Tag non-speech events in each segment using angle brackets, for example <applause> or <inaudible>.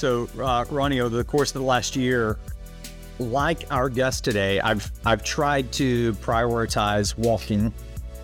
So, uh, Ronnie, over the course of the last year, like our guest today, I've I've tried to prioritize walking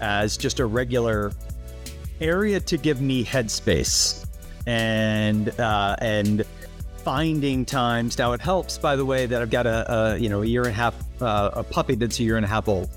as just a regular area to give me headspace and uh, and finding times. Now it helps, by the way, that I've got a, a you know a year and a half uh, a puppy that's a year and a half old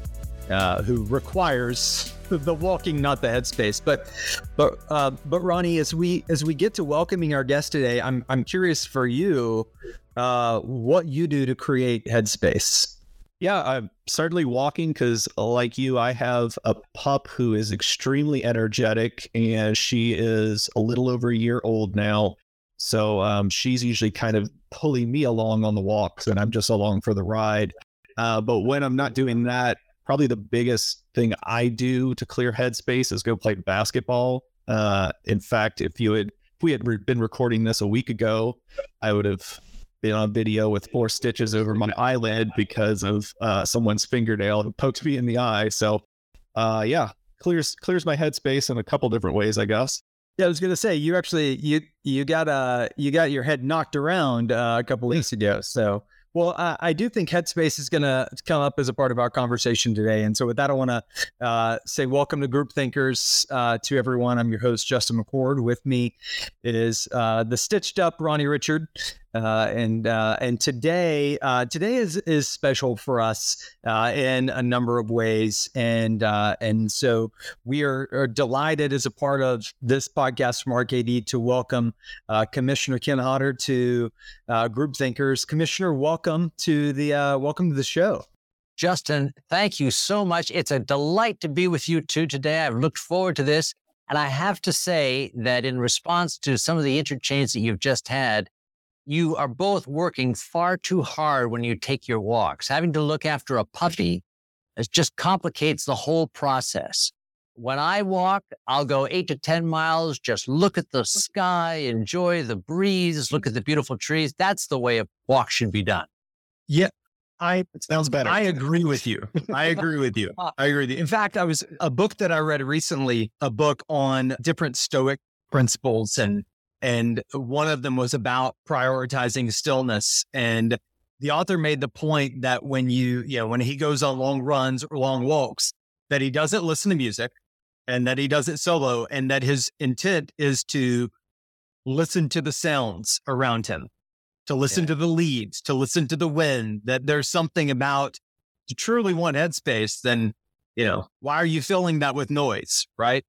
uh, who requires <laughs> the walking, not the headspace. But but uh, but Ronnie, as we as we get to welcoming our guest today, I'm I'm curious for you uh, what you do to create headspace. Yeah, I'm certainly walking because, like you, I have a pup who is extremely energetic, and she is a little over a year old now. So um, she's usually kind of pulling me along on the walks, and I'm just along for the ride. Uh, but when I'm not doing that, probably the biggest thing I do to clear headspace is go play basketball. Uh, in fact, if you had if we had re- been recording this a week ago, I would have been on video with four stitches over my eyelid because of uh, someone's fingernail who poked me in the eye. So, uh, yeah, clears clears my headspace in a couple different ways, I guess. Yeah, I was gonna say you actually you you got uh you got your head knocked around uh, a couple weeks ago. So well, uh, I do think Headspace is going to come up as a part of our conversation today. And so, with that, I want to uh, say welcome to Group Thinkers uh, to everyone. I'm your host, Justin McCord. With me is uh, the stitched up Ronnie Richard. Uh, and uh, and today uh, today is is special for us uh, in a number of ways, and uh, and so we are, are, delighted as a part of this podcast from RKD to welcome uh, Commissioner Ken Hodder to Group Thinkers. Commissioner, welcome to the welcome to the show. Justin, thank you so much. It's a delight to be with you too today. I've looked forward to this. And I have to say that in response to some of the interchange that you've just had, you are both working far too hard when you take your walks. Having to look after a puppy it just complicates the whole process. When I walk, I'll go eight to 10 miles, just look at the mm. sky, enjoy the breeze, look at the beautiful trees. That's the way a walk should be done. Yeah. I it sounds better. I agree with you. I <laughs> agree with you. Uh, I agree with you. In fact, I was a book that I read recently, a book on different stoic principles and and one of them was about prioritizing stillness. And the author made the point that when you, you know, when he goes on long runs or long walks, that he doesn't listen to music and that he does it solo and that his intent is to listen to the sounds around him, to listen yeah. to the leaves, to listen to the wind, that there's something about to truly want headspace, then, you know, why are you filling that with noise? Right.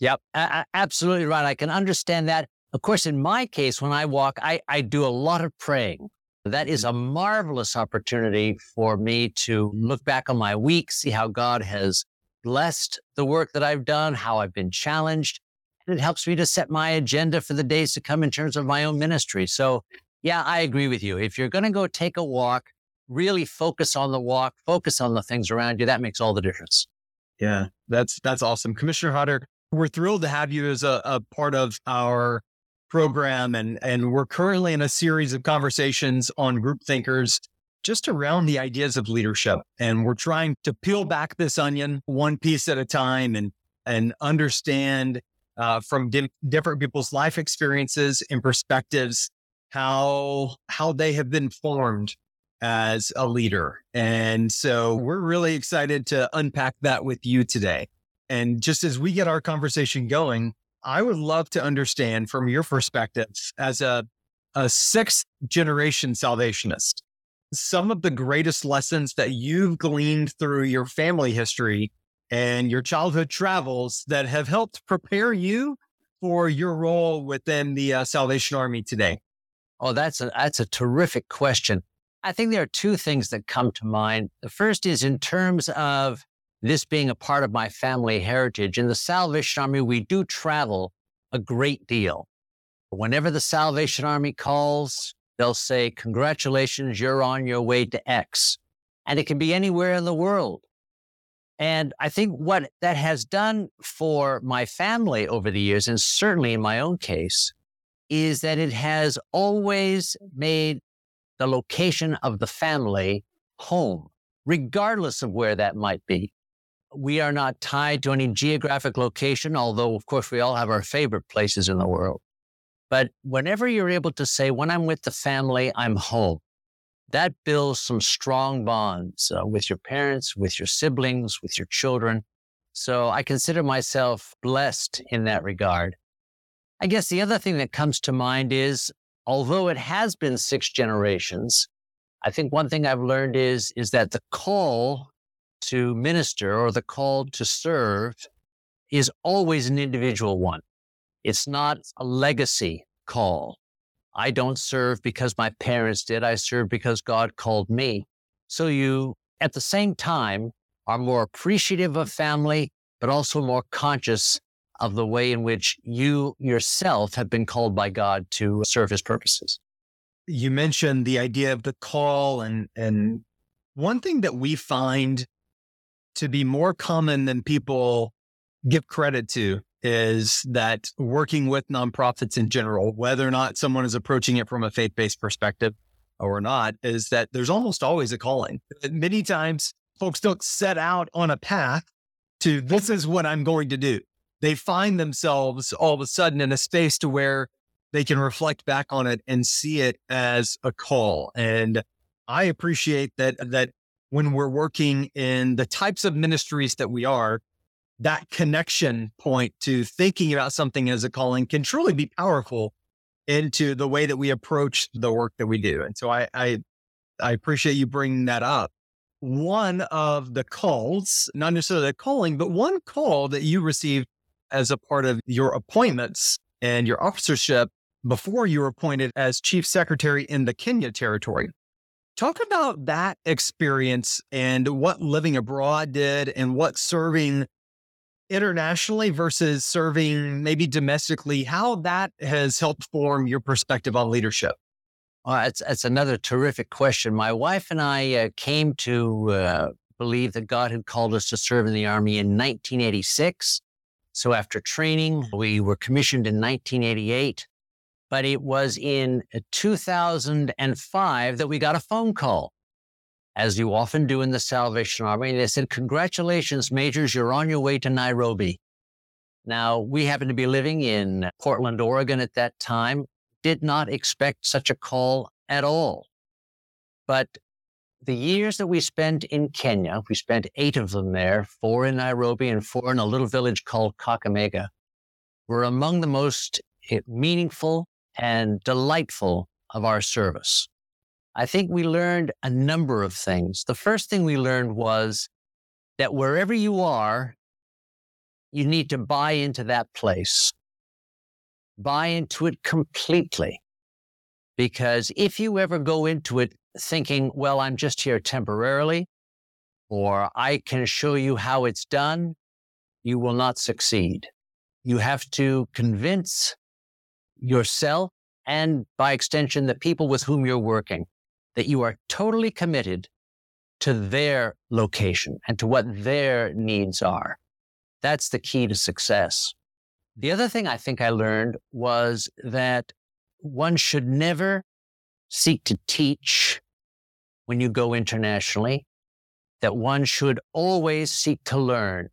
Yep, a- absolutely right. I can understand that. Of course, in my case, when I walk, I, I do a lot of praying. That is a marvelous opportunity for me to look back on my week, see how God has blessed the work that I've done, how I've been challenged. And it helps me to set my agenda for the days to come in terms of my own ministry. So, yeah, I agree with you. If you're going to go take a walk, really focus on the walk, focus on the things around you. That makes all the difference. Yeah, that's that's awesome. Commissioner Hodder, we're thrilled to have you as a, a part of our program. And, and we're currently in a series of conversations on group thinkers just around the ideas of leadership. And we're trying to peel back this onion one piece at a time and, and understand uh, from di- different people's life experiences and perspectives how, how they have been formed as a leader. And so we're really excited to unpack that with you today. And just as we get our conversation going, I would love to understand from your perspective as a, a sixth generation salvationist, some of the greatest lessons that you've gleaned through your family history and your childhood travels that have helped prepare you for your role within the uh, Salvation Army today? Oh, that's a that's a terrific question. I think there are two things that come to mind. The first is in terms of this being a part of my family heritage. In the Salvation Army, we do travel a great deal. Whenever the Salvation Army calls, they'll say, Congratulations, you're on your way to X. And it can be anywhere in the world. And I think what that has done for my family over the years, and certainly in my own case, is that it has always made the location of the family home, regardless of where that might be we are not tied to any geographic location, although, of course, we all have our favorite places in the world. But whenever you're able to say, when I'm with the family, I'm home, that builds some strong bonds uh, with your parents, with your siblings, with your children. So I consider myself blessed in that regard. I guess the other thing that comes to mind is although it has been six generations, I think one thing I've learned is, is that the call to minister or the call to serve is always an individual one. It's not a legacy call. I don't serve because my parents did. I serve because God called me. So you, at the same time, are more appreciative of family, but also more conscious of the way in which you yourself have been called by God to serve his purposes. You mentioned the idea of the call and and one thing that we find to be more common than people give credit to is that working with nonprofits in general, whether or not someone is approaching it from a faith based perspective or not, is that there's almost always a calling. Many times folks don't set out on a path to this is what I'm going to do. They find themselves all of a sudden in a space to where they can reflect back on it and see it as a call. And I appreciate that that when we're working in the types of ministries that we are, that connection point to thinking about something as a calling can truly be powerful into the way that we approach the work that we do. And so I, I, I appreciate you bringing that up. One of the calls, not necessarily a calling, but one call that you received as a part of your appointments and your officership before you were appointed as chief secretary in the Kenya territory. Talk about that experience and what living abroad did and what serving internationally versus serving maybe domestically, how that has helped form your perspective on leadership? Uh, it's, it's another terrific question. My wife and I uh, came to uh, believe that God had called us to serve in the Army in 1986. So after training, we were commissioned in 1988. But it was in uh, 2005 that we got a phone call as you often do in the Salvation Army. And They said, Congratulations, Majors, you're on your way to Nairobi. Now, we happened to be living in Portland, Oregon at that time, did not expect such a call at all. But the years that we spent in Kenya, we spent eight of them there, four in Nairobi and four in a little village called Kakamega, were among the most eh, meaningful and delightful of our service. I think we learned a number of things. The first thing we learned was that wherever you are, you need to buy into that place, buy into it completely. Because if you ever go into it thinking, well, I'm just here temporarily, or I can show you how it's done, you will not succeed. You have to convince yourself and by extension, the people with whom you're working that you are totally committed to their location and to what their needs are. That's the key to success. The other thing I think I learned was that one should never seek to teach when you go internationally, that one should always seek to learn.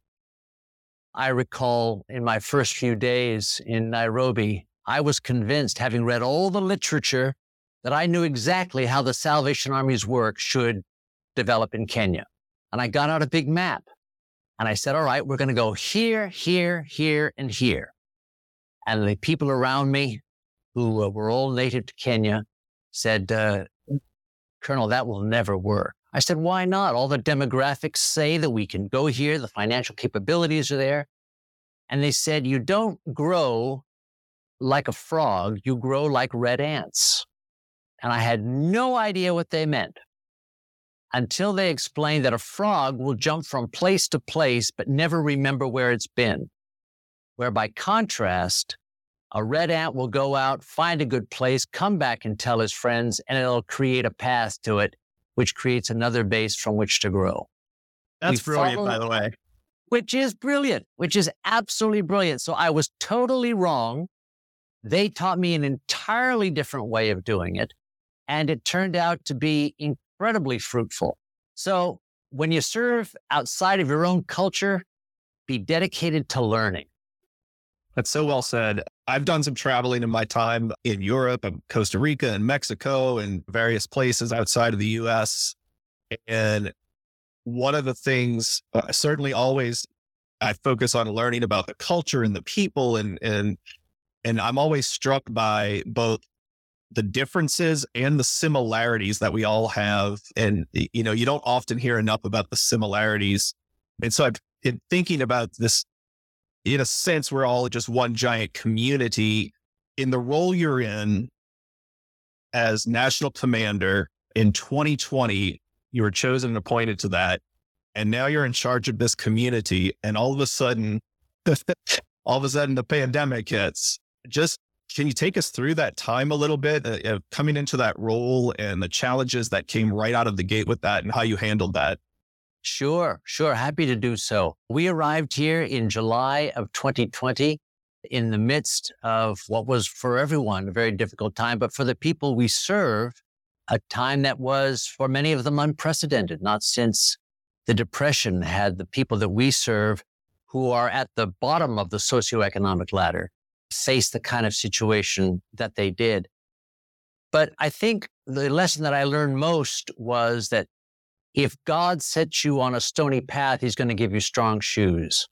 I recall in my first few days in Nairobi, I was convinced, having read all the literature that I knew exactly how the Salvation Army's work should develop in Kenya. And I got out a big map and I said, all right, we're going to go here, here, here, and here. And the people around me who uh, were all native to Kenya said, uh, Colonel, that will never work. I said, why not? All the demographics say that we can go here. The financial capabilities are there. And they said, you don't grow like a frog. You grow like red ants. And I had no idea what they meant until they explained that a frog will jump from place to place, but never remember where it's been. Where by contrast, a red ant will go out, find a good place, come back and tell his friends, and it'll create a path to it, which creates another base from which to grow. That's we brilliant, by the way. Which is brilliant, which is absolutely brilliant. So I was totally wrong. They taught me an entirely different way of doing it and it turned out to be incredibly fruitful. So when you serve outside of your own culture, be dedicated to learning. That's so well said. I've done some traveling in my time in Europe and Costa Rica and Mexico and various places outside of the US. And one of the things, uh, certainly always, I focus on learning about the culture and the people and, and, and I'm always struck by both the differences and the similarities that we all have. And, you know, you don't often hear enough about the similarities. And so I've been thinking about this in a sense, we're all just one giant community. In the role you're in as national commander in 2020, you were chosen and appointed to that. And now you're in charge of this community. And all of a sudden, <laughs> all of a sudden the pandemic hits. Just can you take us through that time a little bit uh, coming into that role and the challenges that came right out of the gate with that and how you handled that? Sure, sure. Happy to do so. We arrived here in July of 2020 in the midst of what was for everyone a very difficult time, but for the people we serve, a time that was for many of them unprecedented, not since the Depression had the people that we serve who are at the bottom of the socioeconomic ladder face the kind of situation that they did. But I think the lesson that I learned most was that if God sets you on a stony path, he's going to give you strong shoes.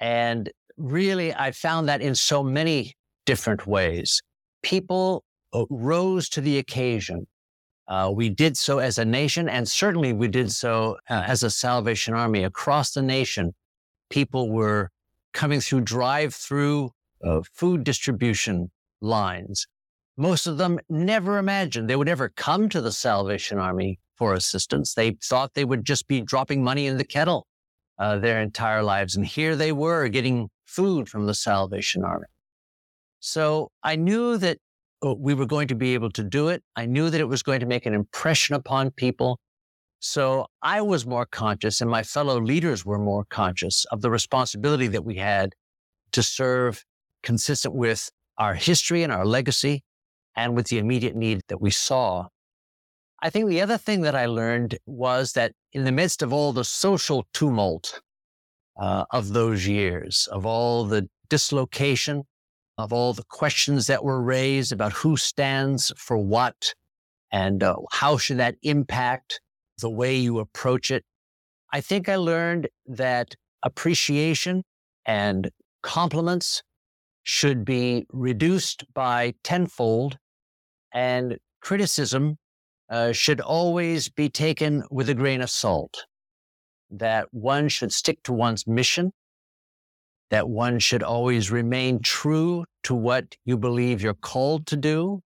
And really, I found that in so many different ways. People uh, rose to the occasion. Uh, we did so as a nation, and certainly we did so uh, as a Salvation Army across the nation. People were coming through drive through uh, food distribution lines. Most of them never imagined they would ever come to the Salvation Army for assistance. They thought they would just be dropping money in the kettle uh, their entire lives. And here they were getting food from the Salvation Army. So I knew that uh, we were going to be able to do it. I knew that it was going to make an impression upon people. So I was more conscious, and my fellow leaders were more conscious of the responsibility that we had to serve consistent with our history and our legacy and with the immediate need that we saw. I think the other thing that I learned was that in the midst of all the social tumult uh, of those years, of all the dislocation, of all the questions that were raised about who stands for what and uh, how should that impact the way you approach it, I think I learned that appreciation and compliments should be reduced by tenfold and criticism uh, should always be taken with a grain of salt. That one should stick to one's mission, that one should always remain true to what you believe you're called to do,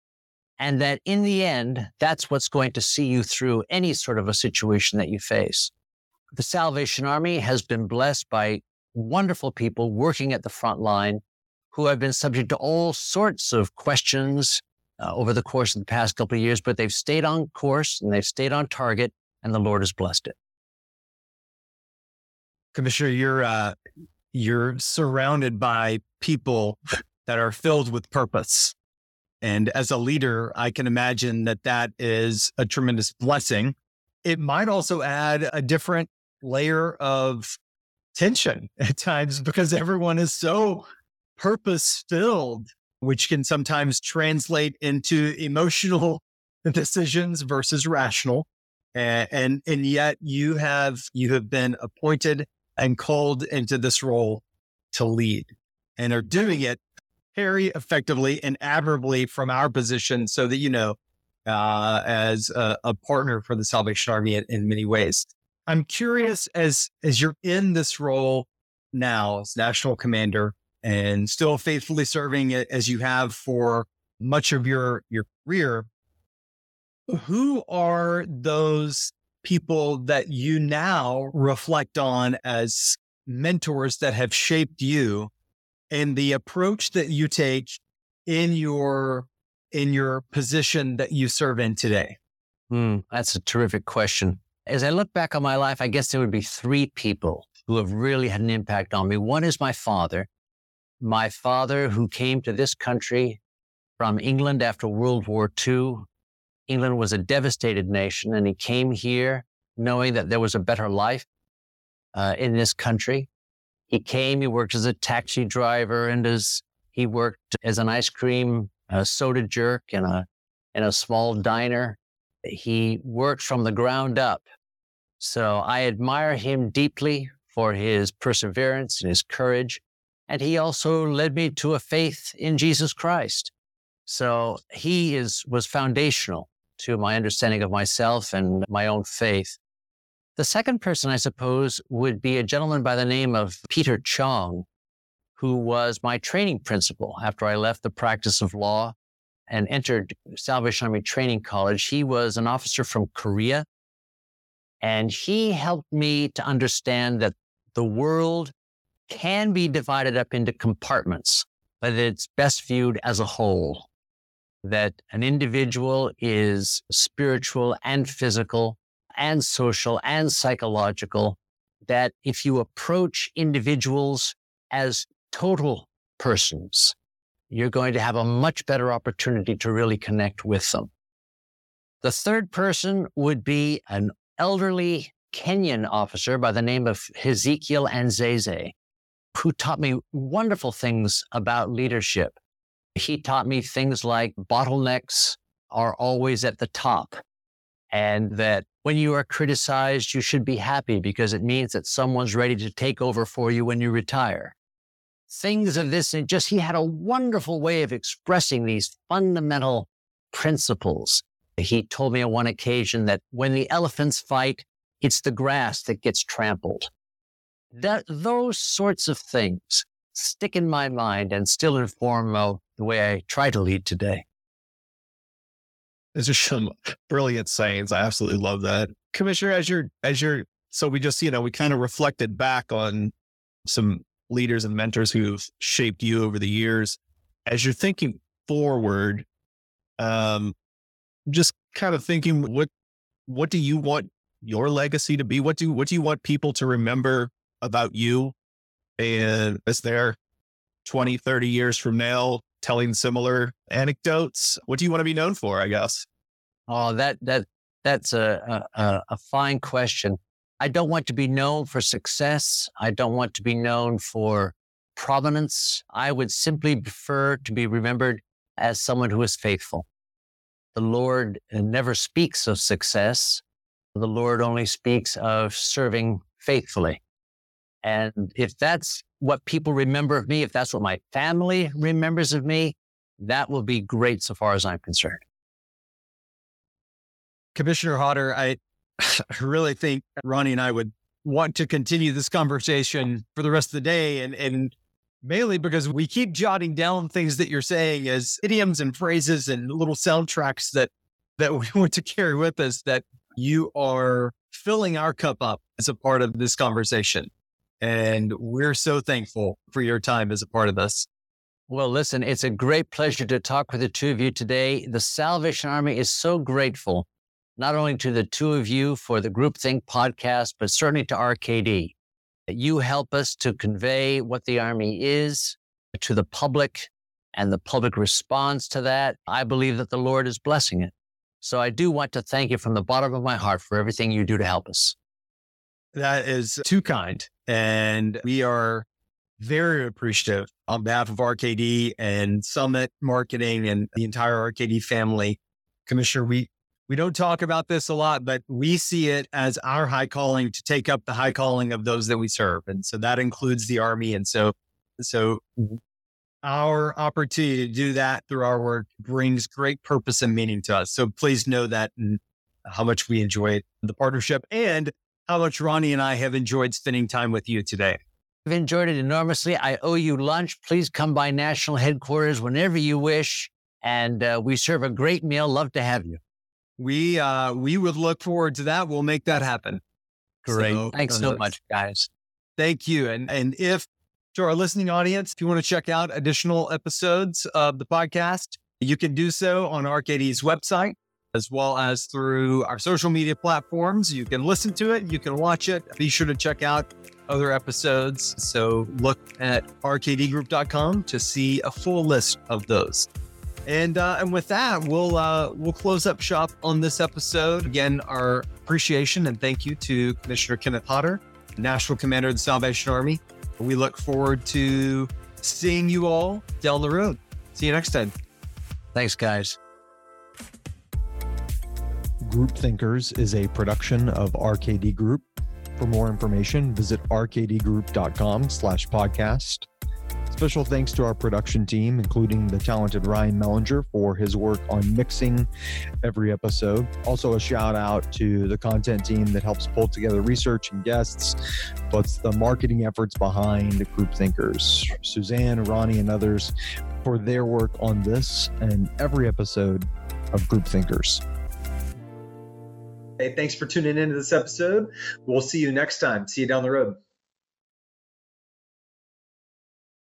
and that in the end, that's what's going to see you through any sort of a situation that you face. The Salvation Army has been blessed by wonderful people working at the front line who have been subject to all sorts of questions uh, over the course of the past couple of years, but they've stayed on course and they've stayed on target, and the Lord has blessed it. Commissioner, you're uh, you're surrounded by people that are filled with purpose, and as a leader, I can imagine that that is a tremendous blessing. It might also add a different layer of tension <laughs> at times because everyone is so purpose filled which can sometimes translate into emotional <laughs> decisions versus rational. And, and, and yet you have, you have been appointed and called into this role to lead and are doing it very effectively and admirably from our position so that, you know, uh, as a, a, partner for the Salvation Army in, in many ways. I'm curious as, as you're in this role now as national commander, and still faithfully serving as you have for much of your your career. Who are those people that you now reflect on as mentors that have shaped you and the approach that you take in your in your position that you serve in today? Mm, that's a terrific question. As i look back on my life i guess there would be three people who have really had an impact on me. One is my father my father, who came to this country from England after World War II, England was a devastated nation, and he came here knowing that there was a better life uh, in this country. He came, he worked as a taxi driver and as he worked as an ice cream soda jerk in a, in a small diner. He worked from the ground up. So I admire him deeply for his perseverance and his courage. And he also led me to a faith in Jesus Christ. So he is, was foundational to my understanding of myself and my own faith. The second person, I suppose, would be a gentleman by the name of Peter Chong, who was my training principal after I left the practice of law and entered Salvation Army Training College. He was an officer from Korea, and he helped me to understand that the world can be divided up into compartments, but it's best viewed as a whole. That an individual is spiritual and physical and social and psychological. That if you approach individuals as total persons, you're going to have a much better opportunity to really connect with them. The third person would be an elderly Kenyan officer by the name of Ezekiel Anzeze, who taught me wonderful things about leadership. He taught me things like bottlenecks are always at the top, and that when you are criticized, you should be happy because it means that someone's ready to take over for you when you retire. Things of this, and just he had a wonderful way of expressing these fundamental principles. He told me on one occasion that when the elephants fight, it's the grass that gets trampled. That, those sorts of things stick in my mind and still inform uh, the way I try to lead today. Those are some <laughs> brilliant sayings. I absolutely love that. Commissioner, as you're, as you're, so we just, you know, we kind of reflected back on some leaders and mentors who've shaped you over the years. As you're thinking forward, um, just kind of thinking what, what do you want your legacy to be? What do what do you want people to remember about you? And is there 20, 30 years from now telling similar anecdotes? What do you want to be known for, I guess? Oh, that that that's a, a, a fine question. I don't want to be known for success. I don't want to be known for prominence. I would simply prefer to be remembered as someone who is faithful. The Lord uh, never speaks of success. The Lord only speaks of serving faithfully. And if that's what people remember of me, if that's what my family remembers of me, that will be great so far as I'm concerned. Commissioner Hodder, I <laughs> really think Ronnie and I would want to continue this conversation for the rest of the day and, and mainly because we keep jotting down things that you're saying as idioms and phrases and little soundtracks that that <laughs> we want to carry with us that you are filling our cup up as a part of this conversation. And we're so thankful for your time as a part of this. Well, listen, it's a great pleasure to talk with the two of you today. The Salvation Army is so grateful, not only to the two of you for the Groupthink podcast, but certainly to RKD. You help us to convey what the Army is to the public, and the public responds to that. I believe that the Lord is blessing it. So I do want to thank you from the bottom of my heart for everything you do to help us. That is too kind. And we are very appreciative on behalf of RKD and Summit Marketing and the entire RKD family. Commissioner, we, we don't talk about this a lot, but we see it as our high calling to take up the high calling of those that we serve. And so that includes the Army. And so, so our opportunity to do that through our work brings great purpose and meaning to us. So please know that and how much we enjoy the partnership and how much Ronnie and I have enjoyed spending time with you today. I've enjoyed it enormously. I owe you lunch. Please come by national headquarters whenever you wish. And uh, we serve a great meal. Love to have you. We uh, we would look forward to that. We'll make that happen. Great. So, Thanks so much, guys. Thank you. And and if to our listening audience, if you want to check out additional episodes of the podcast, you can do so on RKD's website as well as through our social media platforms. You can listen to it, you can watch it. Be sure to check out other episodes. So look at rkdgroup.com to see a full list of those. And uh, and with that, we'll uh, we'll close up shop on this episode. Again, our appreciation and thank you to Commissioner Kenneth Hodder, National Commander of the Salvation Army, We look forward to seeing you all down the road. See you next time. Thanks, guys. Group Thinkers is a production of RKD Group. For more information, visit rkdgroup.com slash podcast. Special thanks to our production team, including the talented Ryan Mellinger for his work on mixing every episode. Also, a shout out to the content team that helps pull together research and guests, plus the marketing efforts behind Group Thinkers. Suzanne, Ronnie, and others for their work on this and every episode of Group Thinkers. Hey, thanks for tuning into this episode. We'll see you next time. See you down the road.